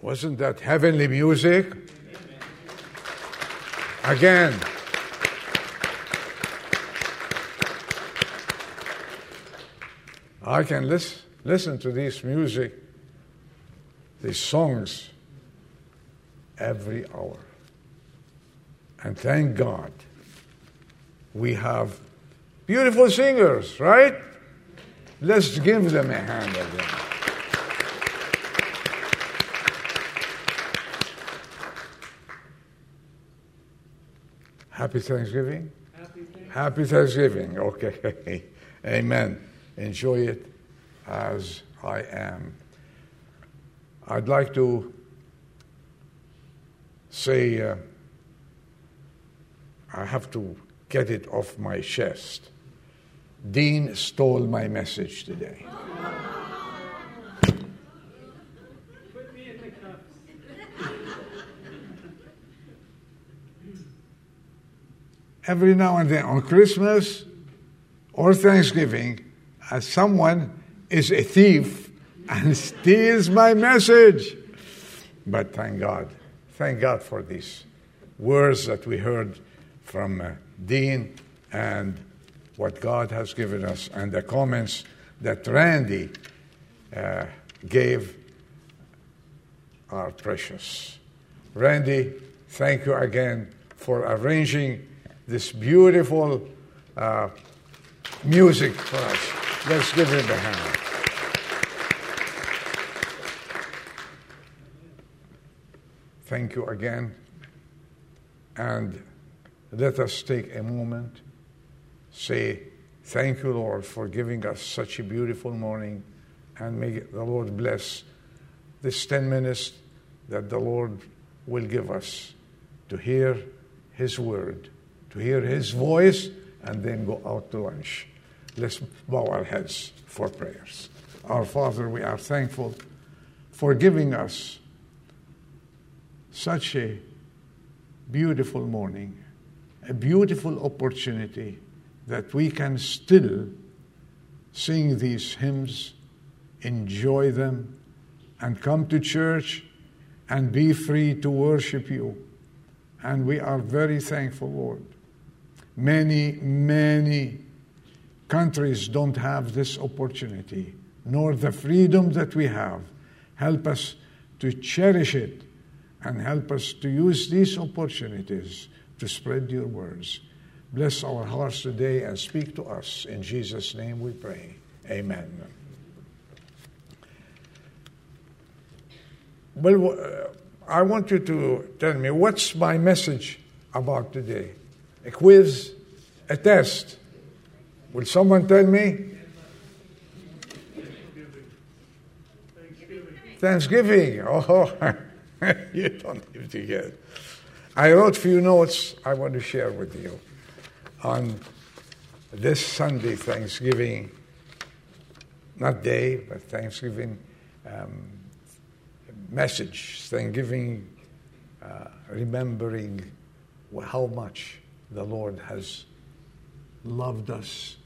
Wasn't that heavenly music? Again. I can lis- listen to this music, these songs, every hour. And thank God we have beautiful singers, right? Let's give them a hand again. Happy Thanksgiving? Happy Thanksgiving. Happy Thanksgiving. Okay. Amen. Enjoy it as I am. I'd like to say, uh, I have to get it off my chest. Dean stole my message today. Put me in the cups. Every now and then on Christmas or Thanksgiving, uh, someone is a thief and steals my message. But thank God. Thank God for these words that we heard from uh, Dean and what God has given us and the comments that Randy uh, gave are precious. Randy, thank you again for arranging this beautiful uh, music for us. Let's give him a hand. Thank you again. And let us take a moment, say, Thank you, Lord, for giving us such a beautiful morning, and may the Lord bless this 10 minutes that the Lord will give us to hear His word, to hear His voice, and then go out to lunch. Let's bow our heads for prayers. Our Father, we are thankful for giving us such a beautiful morning, a beautiful opportunity that we can still sing these hymns, enjoy them, and come to church and be free to worship you. And we are very thankful, Lord. Many, many countries don't have this opportunity, nor the freedom that we have. Help us to cherish it and help us to use these opportunities to spread your words. Bless our hearts today and speak to us. In Jesus' name we pray. Amen. Well, uh, I want you to tell me what's my message about today? A quiz? A test? Will someone tell me? Thanksgiving. Thanksgiving. Oh, you don't have to get. I wrote few notes I want to share with you on this Sunday, Thanksgiving, not day, but Thanksgiving um, message, Thanksgiving, uh, remembering how much the Lord has loved us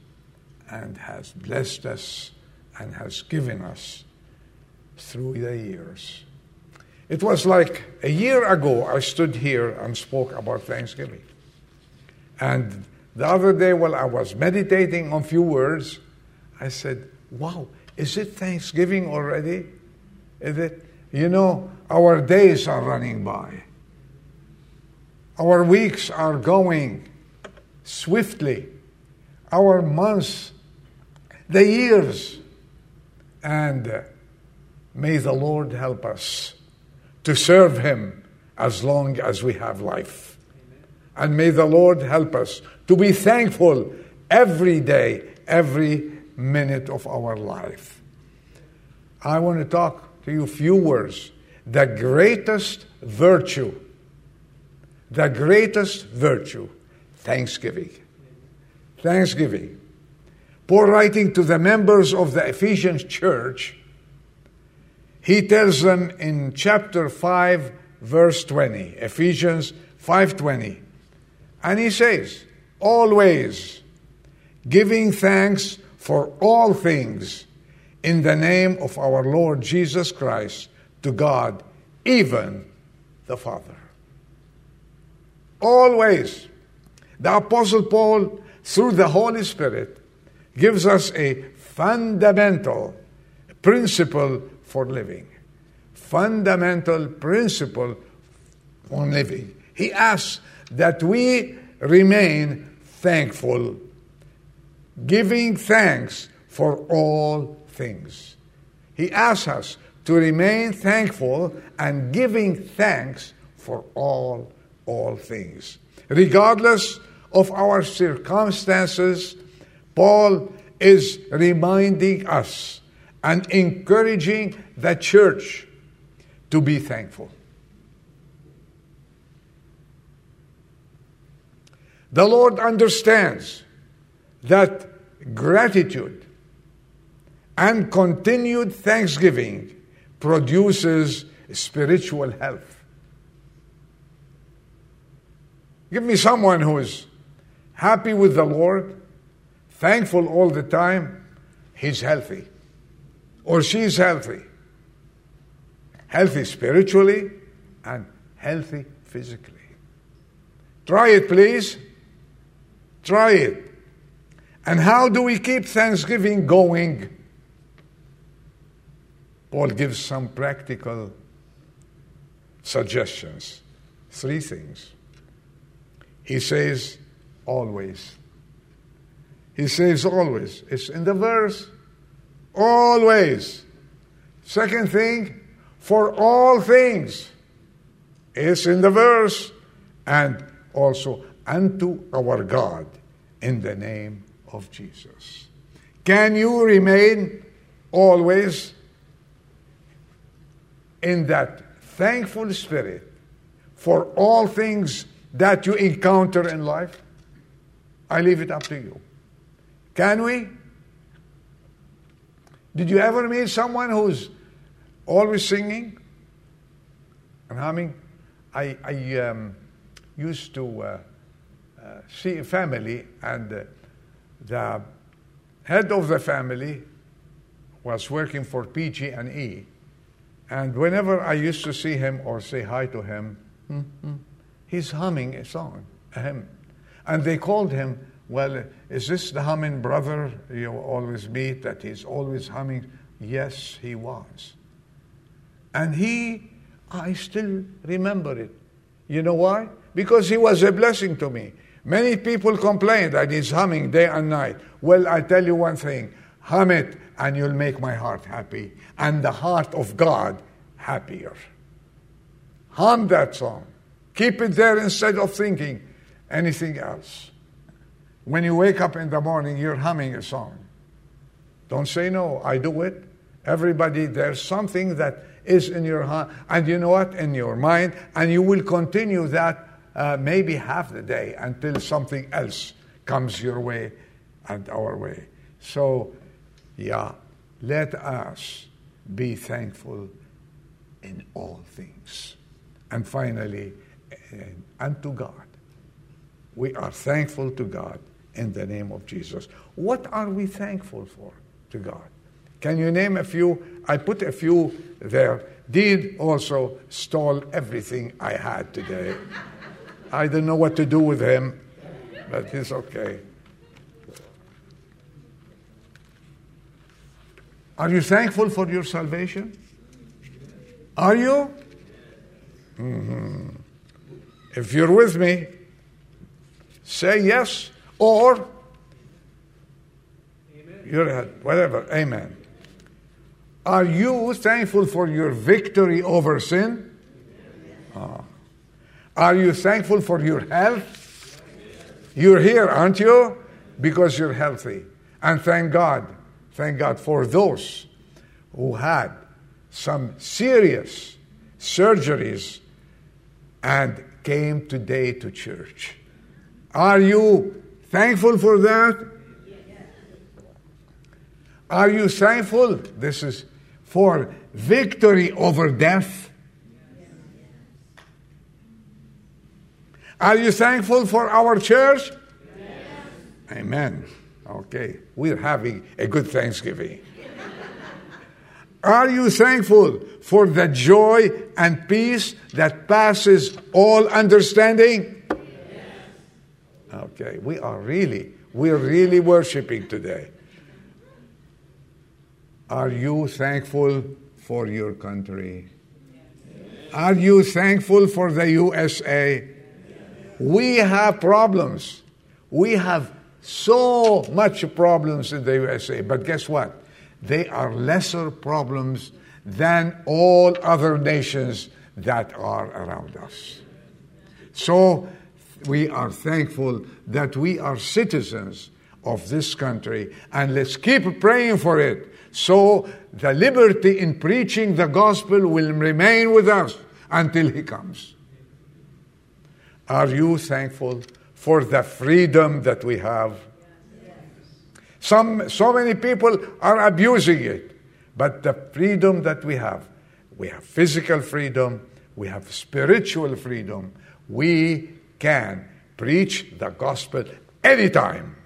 and has blessed us and has given us through the years. It was like a year ago I stood here and spoke about Thanksgiving. And the other day, while I was meditating on a few words, I said, Wow, is it Thanksgiving already? Is it? You know, our days are running by, our weeks are going swiftly, our months, the years. And uh, may the Lord help us to serve Him as long as we have life. And may the Lord help us to be thankful every day, every minute of our life. I want to talk to you a few words. The greatest virtue, the greatest virtue, thanksgiving. Thanksgiving. Paul, writing to the members of the Ephesian church, he tells them in chapter 5 verse 20 ephesians 5:20 and he says always giving thanks for all things in the name of our lord jesus christ to god even the Father. Always. The Apostle Paul, through the Holy Spirit, gives us a fundamental principle for living. Fundamental principle on living. He asks that we remain thankful, giving thanks for all things. He asks us to remain thankful and giving thanks for all all things. Regardless of our circumstances, Paul is reminding us and encouraging the church to be thankful. The Lord understands that gratitude and continued thanksgiving produces spiritual health. Give me someone who is happy with the Lord, thankful all the time, he's healthy. Or she's healthy. Healthy spiritually and healthy physically. Try it, please. Try it. And how do we keep Thanksgiving going? Paul gives some practical suggestions. Three things. He says, always. He says, always. It's in the verse. Always. Second thing, for all things. It's in the verse. And also, unto our God in the name of Jesus. Can you remain always in that thankful spirit for all things that you encounter in life? I leave it up to you. Can we? Did you ever meet someone who's always singing and humming? I, I um, used to uh, uh, see a family, and uh, the head of the family was working for PG&E. And whenever I used to see him or say hi to him, mm-hmm, he's humming a song, a hymn. And they called him, Well, is this the humming brother you always meet that he's always humming? Yes, he was. And he, I still remember it. You know why? Because he was a blessing to me. Many people complain that he's humming day and night. Well, I tell you one thing hum it, and you'll make my heart happy, and the heart of God happier. Hum that song. Keep it there instead of thinking anything else. When you wake up in the morning, you're humming a song. Don't say no, I do it. Everybody, there's something that is in your heart, and you know what? In your mind, and you will continue that uh, maybe half the day until something else comes your way and our way. So, yeah, let us be thankful in all things. And finally, and unto God. We are thankful to God in the name of Jesus. What are we thankful for to God? Can you name a few? I put a few there. Did also stole everything I had today. I don't know what to do with him, but he's okay. Are you thankful for your salvation? Are you? Mm-hmm. If you're with me, say yes or Amen. your head, whatever. Amen. Are you thankful for your victory over sin? Oh. Are you thankful for your health? You're here, aren't you? Because you're healthy. And thank God, thank God for those who had some serious surgeries and came today to church. Are you thankful for that? Are you thankful? This is for victory over death. Are you thankful for our church? Yes. Amen. Okay, we're having a good Thanksgiving. Are you thankful for the joy and peace that passes all understanding? Okay, we are really, we're really worshiping today. Are you thankful for your country? Are you thankful for the USA? We have problems. We have so much problems in the USA, but guess what? They are lesser problems than all other nations that are around us. So we are thankful that we are citizens of this country and let's keep praying for it so the liberty in preaching the gospel will remain with us until he comes. Are you thankful for the freedom that we have? Some, so many people are abusing it. But the freedom that we have, we have physical freedom, we have spiritual freedom. We can preach the gospel anytime.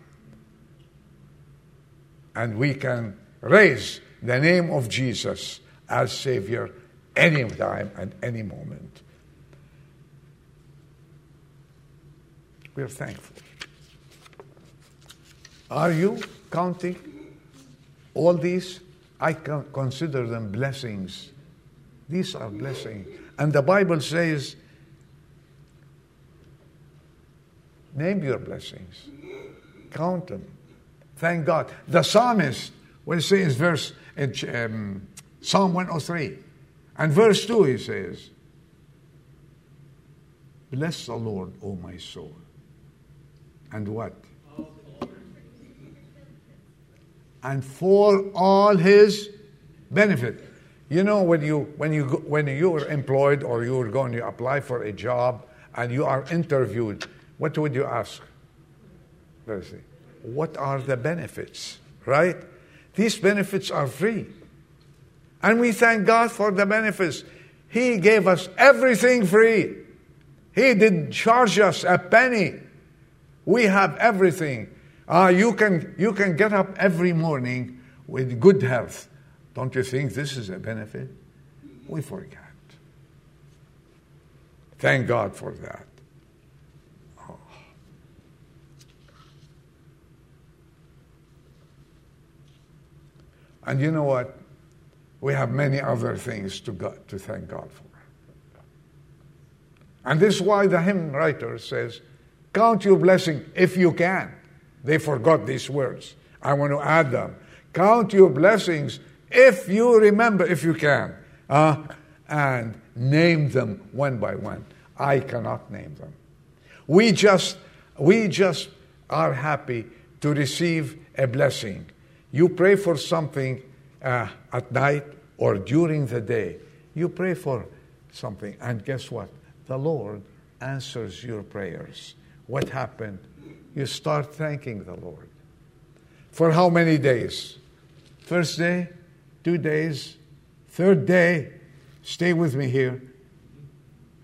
And we can raise the name of Jesus as Savior anytime and any moment. We're thankful. Are you counting all these? I consider them blessings. These are blessings. And the Bible says, name your blessings, count them. Thank God. The psalmist, when he says verse in um, Psalm 103, and verse 2, he says, Bless the Lord, O my soul. And what? And for all his benefit. You know, when you, when you, when you are employed or you are going to apply for a job and you are interviewed, what would you ask? See. What are the benefits? Right? These benefits are free. And we thank God for the benefits. He gave us everything free. He didn't charge us a penny. We have everything. Uh, you, can, you can get up every morning with good health. Don't you think this is a benefit? We forget. Thank God for that. Oh. And you know what? We have many other things to, God, to thank God for. And this is why the hymn writer says, Count your blessing if you can. They forgot these words. I want to add them. Count your blessings if you remember, if you can, uh, and name them one by one. I cannot name them. We just, we just are happy to receive a blessing. You pray for something uh, at night or during the day. You pray for something, and guess what? The Lord answers your prayers. What happened? You start thanking the Lord. For how many days? First day, two days, third day, stay with me here.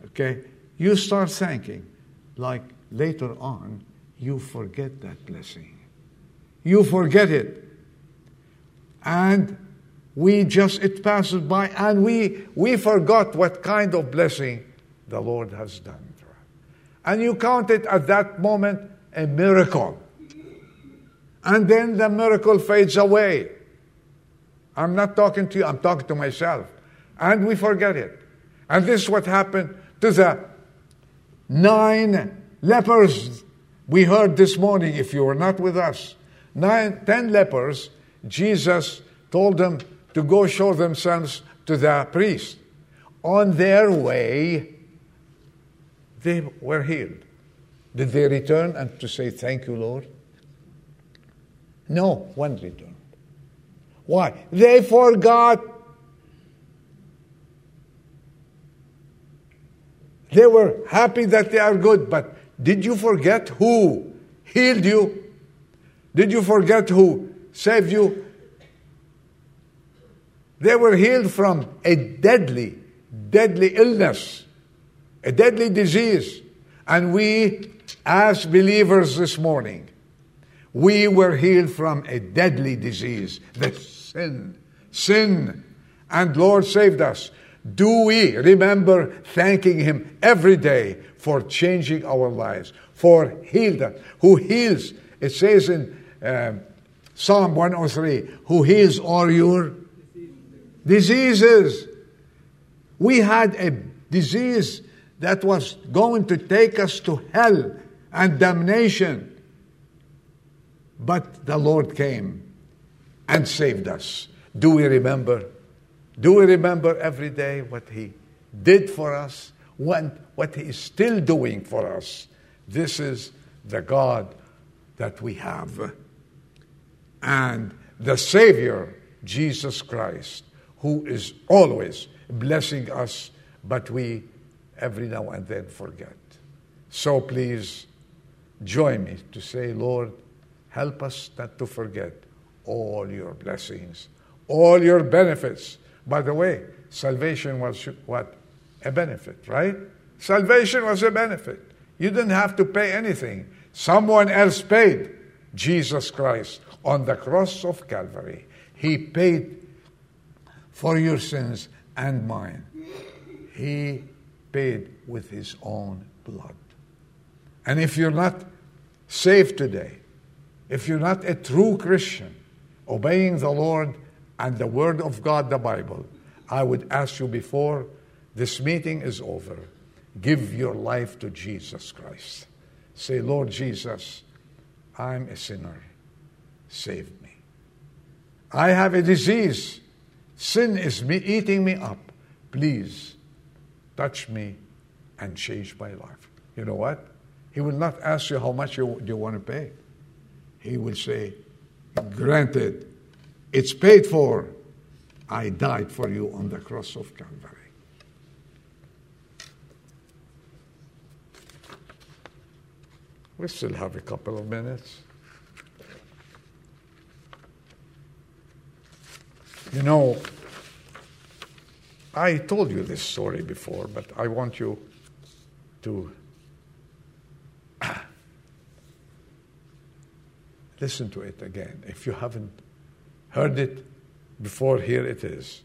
Okay? You start thanking. Like later on, you forget that blessing. You forget it. And we just, it passes by, and we, we forgot what kind of blessing the Lord has done. And you count it at that moment a miracle. And then the miracle fades away. I'm not talking to you, I'm talking to myself. And we forget it. And this is what happened to the nine lepers we heard this morning, if you were not with us. Nine, ten lepers, Jesus told them to go show themselves to the priest. On their way, they were healed. Did they return and to say, Thank you, Lord? No, one returned. Why? They forgot. They were happy that they are good, but did you forget who healed you? Did you forget who saved you? They were healed from a deadly, deadly illness, a deadly disease. And we as believers this morning, we were healed from a deadly disease, the sin. Sin. and Lord saved us. Do we remember thanking Him every day for changing our lives, for healed us, who heals? It says in um, Psalm 103, who heals all your diseases. We had a disease that was going to take us to hell and damnation. But the Lord came and saved us. Do we remember? Do we remember every day what He did for us? What, what He is still doing for us? This is the God that we have. And the Savior, Jesus Christ, who is always blessing us, but we every now and then forget. So please join me to say, Lord, help us not to forget all your blessings, all your benefits. By the way, salvation was what? A benefit, right? Salvation was a benefit. You didn't have to pay anything. Someone else paid. Jesus Christ on the cross of Calvary. He paid for your sins and mine. He paid with his own blood. And if you're not saved today, if you're not a true Christian, obeying the Lord and the Word of God, the Bible, I would ask you before this meeting is over, give your life to Jesus Christ. Say, Lord Jesus, I'm a sinner. Save me. I have a disease. Sin is me eating me up. Please touch me and change my life. You know what? He will not ask you how much you, you want to pay. He will say, Granted, it's paid for. I died for you on the cross of Calvary. We still have a couple of minutes. You know, I told you this story before, but I want you to listen to it again. If you haven't heard it before, here it is.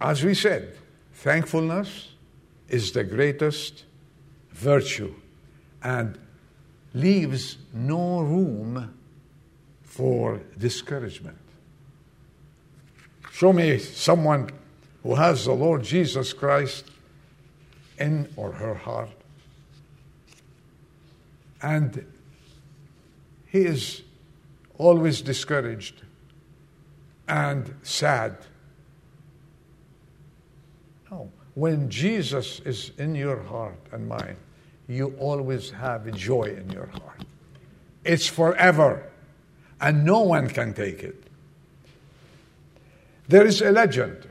As we said, thankfulness is the greatest virtue and leaves no room for discouragement. Show me someone who has the Lord Jesus Christ in or her heart. And he is always discouraged and sad. No. When Jesus is in your heart and mind, you always have joy in your heart. It's forever, and no one can take it. There is a legend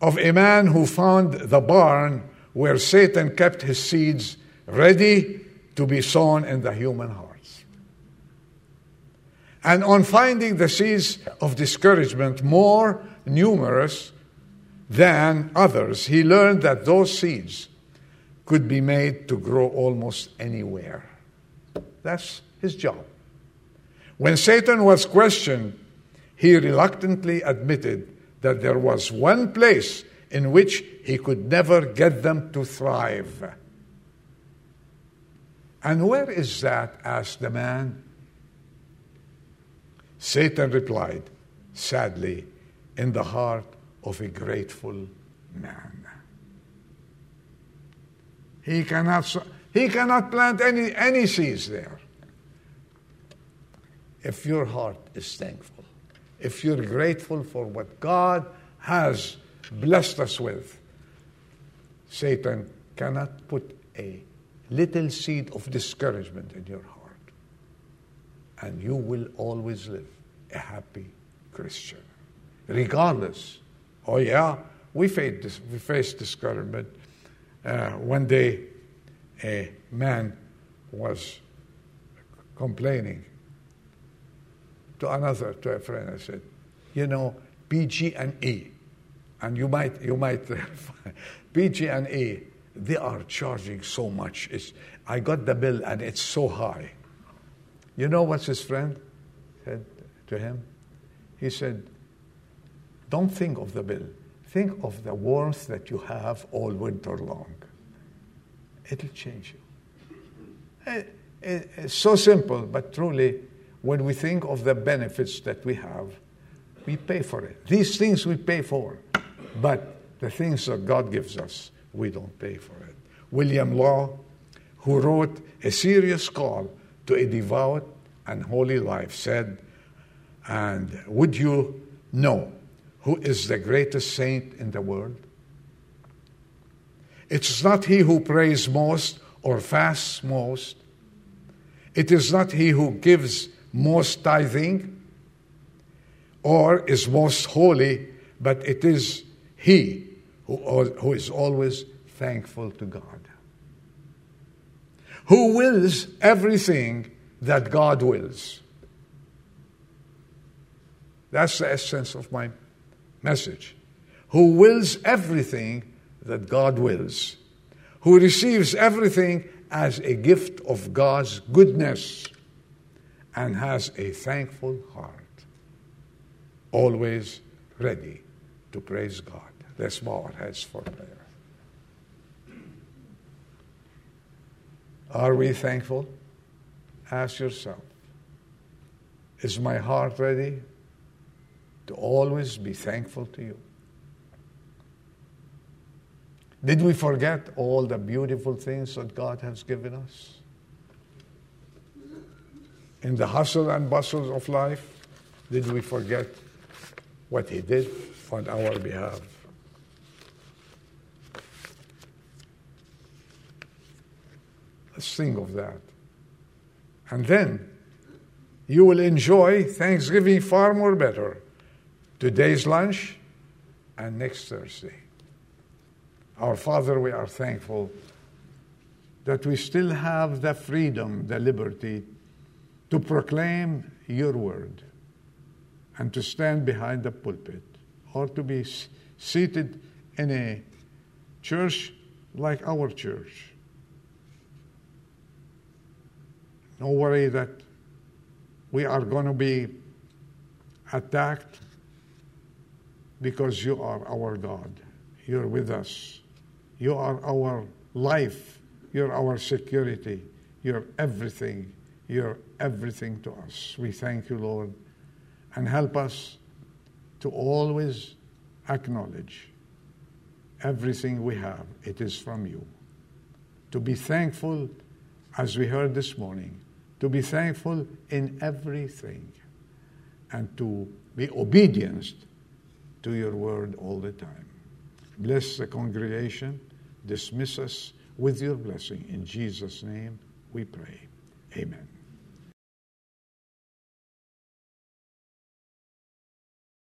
of a man who found the barn where Satan kept his seeds ready to be sown in the human hearts. And on finding the seeds of discouragement more numerous than others, he learned that those seeds could be made to grow almost anywhere. That's his job. When Satan was questioned, he reluctantly admitted that there was one place in which he could never get them to thrive. And where is that? asked the man. Satan replied, sadly, in the heart of a grateful man. He cannot, he cannot plant any, any seeds there. If your heart is thankful, if you're grateful for what God has blessed us with, Satan cannot put a little seed of discouragement in your heart. And you will always live a happy Christian. Regardless. Oh, yeah, we face, we discouragement uh, one day, a man was complaining to another, to a friend. I said, "You know, PG and E, and you might, you might, PG and E, they are charging so much. It's, I got the bill, and it's so high." You know what his friend said to him? He said, Don't think of the bill. Think of the warmth that you have all winter long. It'll change you. Eh, eh, it's so simple, but truly, when we think of the benefits that we have, we pay for it. These things we pay for, but the things that God gives us, we don't pay for it. William Law, who wrote a serious call to a devout and holy life, said, And would you know who is the greatest saint in the world? It's not he who prays most or fasts most. It is not he who gives most tithing or is most holy, but it is he who, who is always thankful to God. Who wills everything that God wills. That's the essence of my message. Who wills everything that God wills. Who receives everything as a gift of God's goodness and has a thankful heart. Always ready to praise God. Let's bow our heads for prayer. Are we thankful? Ask yourself Is my heart ready to always be thankful to you? Did we forget all the beautiful things that God has given us? In the hustle and bustle of life, did we forget what He did on our behalf? Let's think of that. And then you will enjoy Thanksgiving far more better today's lunch and next Thursday. Our Father, we are thankful that we still have the freedom, the liberty to proclaim your word and to stand behind the pulpit or to be seated in a church like our church. No worry that we are going to be attacked because you are our God. You're with us. You are our life. You're our security. You're everything. You're everything to us. We thank you, Lord, and help us to always acknowledge everything we have, it is from you. To be thankful, as we heard this morning, to be thankful in everything, and to be obedient to your word all the time. Bless the congregation. Dismiss us with your blessing. In Jesus' name we pray. Amen.